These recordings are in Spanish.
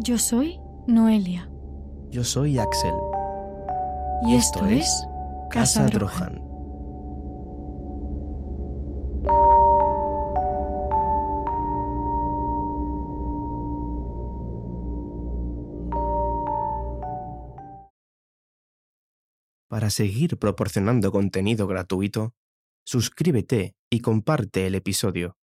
Yo soy Noelia. Yo soy Axel. Y esto, es Casa Drohan. Para seguir proporcionando contenido gratuito, suscríbete y comparte el episodio.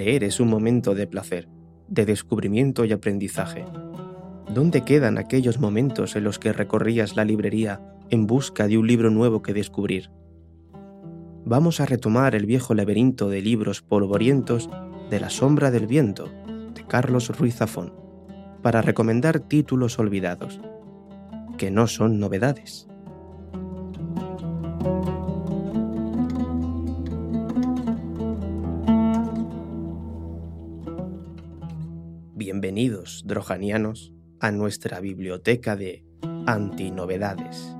Leer es un momento de placer, de descubrimiento y aprendizaje. ¿Dónde quedan aquellos momentos en los que recorrías la librería en busca de un libro nuevo que descubrir? Vamos a retomar el viejo laberinto de libros polvorientos de La sombra del viento, de Carlos Ruiz Zafón, para recomendar títulos olvidados, que no son novedades. Bienvenidos, drojanianos, a nuestra biblioteca de antinovedades.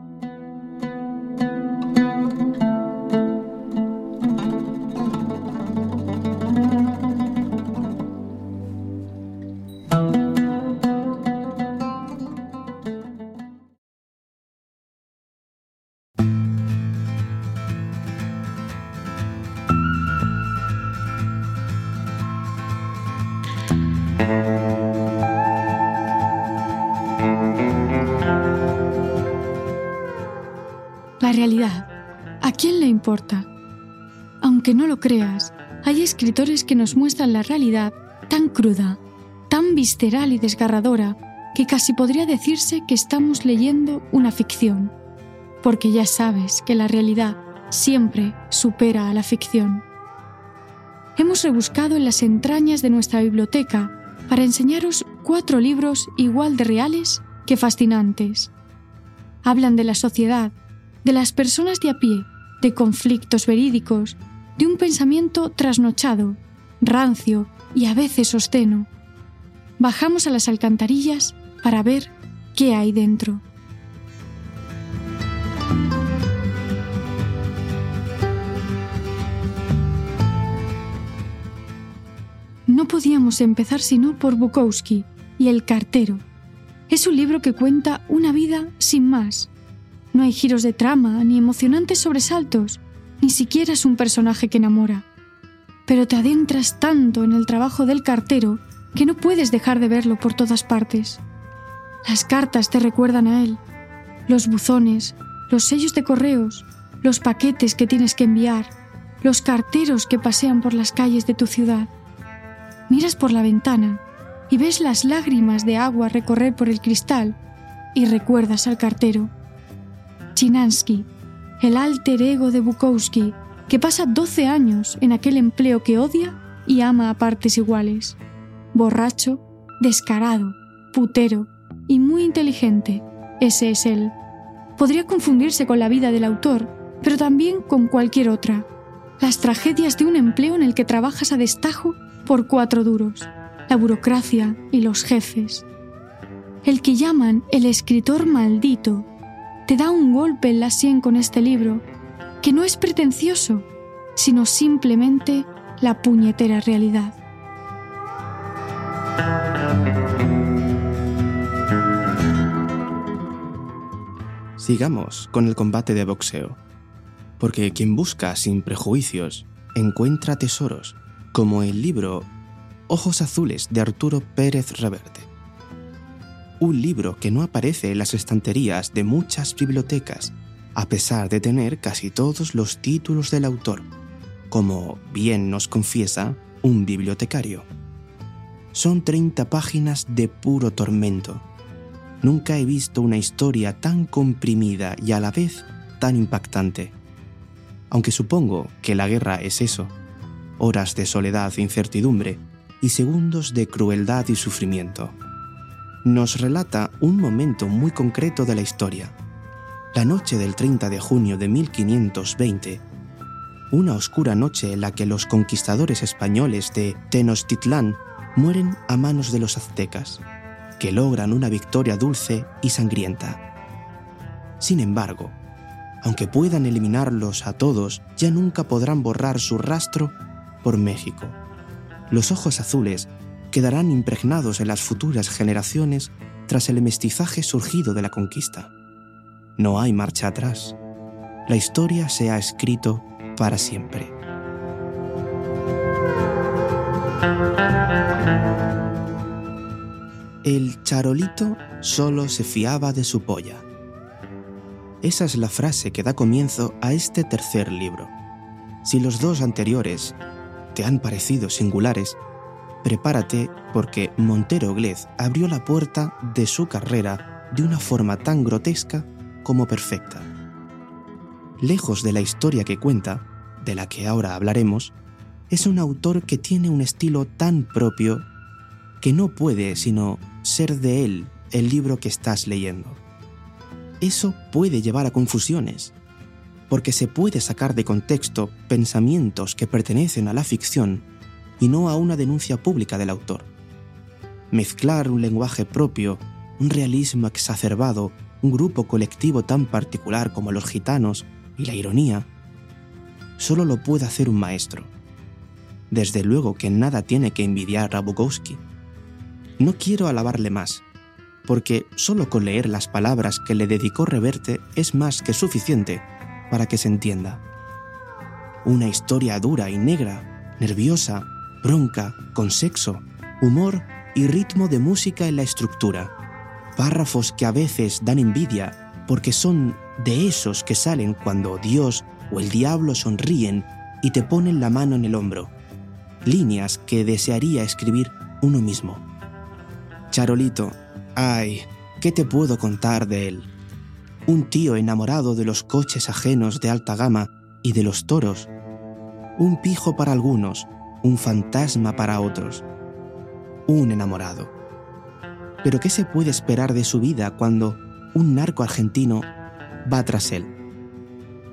Realidad, ¿a quién le importa? Aunque no lo creas, hay escritores que nos muestran la realidad tan cruda, tan visceral y desgarradora, que casi podría decirse que estamos leyendo una ficción, porque ya sabes que la realidad siempre supera a la ficción. Hemos rebuscado en las entrañas de nuestra biblioteca para enseñaros cuatro libros igual de reales que fascinantes. Hablan de la sociedad, de las personas de a pie, de conflictos verídicos, de un pensamiento trasnochado, rancio y a veces obsceno. Bajamos a las alcantarillas para ver qué hay dentro. No podíamos empezar sino por Bukowski y El cartero. Es un libro que cuenta una vida sin más. No hay giros de trama, ni emocionantes sobresaltos, ni siquiera es un personaje que enamora. Pero te adentras tanto en el trabajo del cartero que no puedes dejar de verlo por todas partes. Las cartas te recuerdan a él, los buzones, los sellos de correos, los paquetes que tienes que enviar, los carteros que pasean por las calles de tu ciudad. Miras por la ventana y ves las lágrimas de agua recorrer por el cristal y recuerdas al cartero. Chinansky, el alter ego de Bukowski, que pasa 12 años en aquel empleo que odia y ama a partes iguales. Borracho, descarado, putero y muy inteligente, ese es él. Podría confundirse con la vida del autor, pero también con cualquier otra. Las tragedias de un empleo en el que trabajas a destajo por cuatro duros, la burocracia y los jefes. El que llaman el escritor maldito te da un golpe en la sien con este libro, que no es pretencioso, sino simplemente la puñetera realidad. Sigamos con el combate de boxeo, porque quien busca sin prejuicios encuentra tesoros, como el libro Ojos Azules de Arturo Pérez Reverte. Un libro que no aparece en las estanterías de muchas bibliotecas, a pesar de tener casi todos los títulos del autor, como bien nos confiesa un bibliotecario. Son 30 páginas de puro tormento. Nunca he visto una historia tan comprimida y a la vez tan impactante. Aunque supongo que la guerra es eso, horas de soledad e incertidumbre y segundos de crueldad y sufrimiento. Nos relata un momento muy concreto de la historia. La noche del 30 de junio de 1520, una oscura noche en la que los conquistadores españoles de Tenochtitlán mueren a manos de los aztecas, que logran una victoria dulce y sangrienta. Sin embargo, aunque puedan eliminarlos a todos, ya nunca podrán borrar su rastro por México. Los ojos azules quedarán impregnados en las futuras generaciones tras el mestizaje surgido de la conquista. No hay marcha atrás. La historia se ha escrito para siempre. El charolito solo se fiaba de su polla. Esa es la frase que da comienzo a este tercer libro. Si los dos anteriores te han parecido singulares, prepárate porque Montero Glez abrió la puerta de su carrera de una forma tan grotesca como perfecta. Lejos de la historia que cuenta, de la que ahora hablaremos, es un autor que tiene un estilo tan propio que no puede sino ser de él el libro que estás leyendo. Eso puede llevar a confusiones, porque se puede sacar de contexto pensamientos que pertenecen a la ficción y no a una denuncia pública del autor. Mezclar un lenguaje propio, un realismo exacerbado, un grupo colectivo tan particular como los gitanos y la ironía, solo lo puede hacer un maestro. Desde luego que nada tiene que envidiar a Bukowski. No quiero alabarle más, porque solo con leer las palabras que le dedicó Reverte es más que suficiente para que se entienda. Una historia dura y negra, nerviosa, bronca, con sexo, humor y ritmo de música en la estructura. Párrafos que a veces dan envidia porque son de esos que salen cuando Dios o el diablo sonríen y te ponen la mano en el hombro. Líneas que desearía escribir uno mismo. Charolito, ay, ¿qué te puedo contar de él? un tío enamorado de los coches ajenos de alta gama y de los toros, un pijo para algunos, un fantasma para otros, un enamorado. Pero ¿qué se puede esperar de su vida cuando un narco argentino va tras él?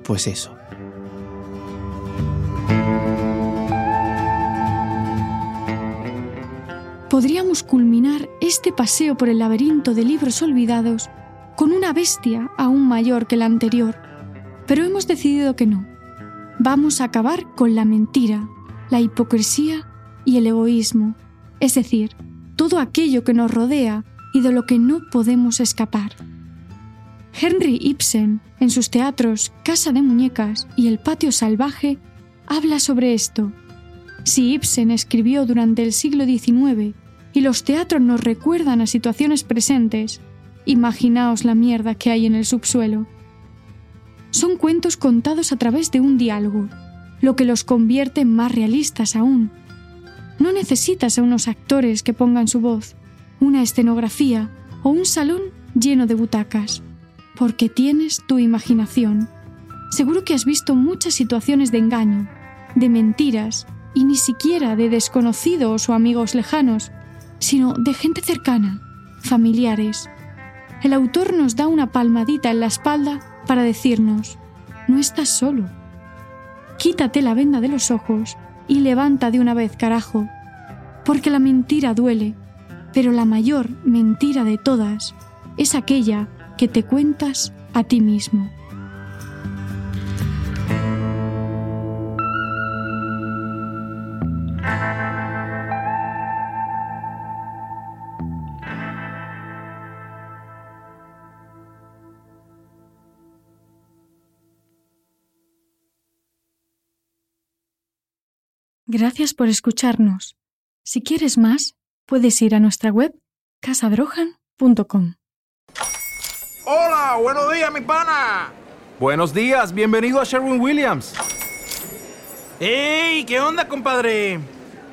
Pues eso. Podríamos culminar este paseo por el laberinto de libros olvidados con una bestia aún mayor que la anterior, pero hemos decidido que no. Vamos a acabar con la mentira, la hipocresía y el egoísmo, es decir, todo aquello que nos rodea y de lo que no podemos escapar. Henry Ibsen, en sus teatros Casa de Muñecas y El Patio Salvaje, habla sobre esto. Si Ibsen escribió durante el siglo XIX y los teatros nos recuerdan a situaciones presentes, Imaginaos la mierda que hay en el subsuelo. Son cuentos contados a través de un diálogo, lo que los convierte más realistas aún. No necesitas a unos actores que pongan su voz, una escenografía o un salón lleno de butacas, porque tienes tu imaginación. Seguro que has visto muchas situaciones de engaño, de mentiras, y ni siquiera de desconocidos o amigos lejanos, sino de gente cercana, familiares, el autor nos da una palmadita en la espalda para decirnos, no estás solo. Quítate la venda de los ojos y levanta de una vez, carajo, porque la mentira duele, pero la mayor mentira de todas es aquella que te cuentas a ti mismo. Gracias por escucharnos. Si quieres más, puedes ir a nuestra web casadrojan.com. sherwinwilliams.com. Hola, buenos días, mi pana. Buenos días, bienvenido a Sherwin Williams. ¡Ey! ¿Qué onda, compadre?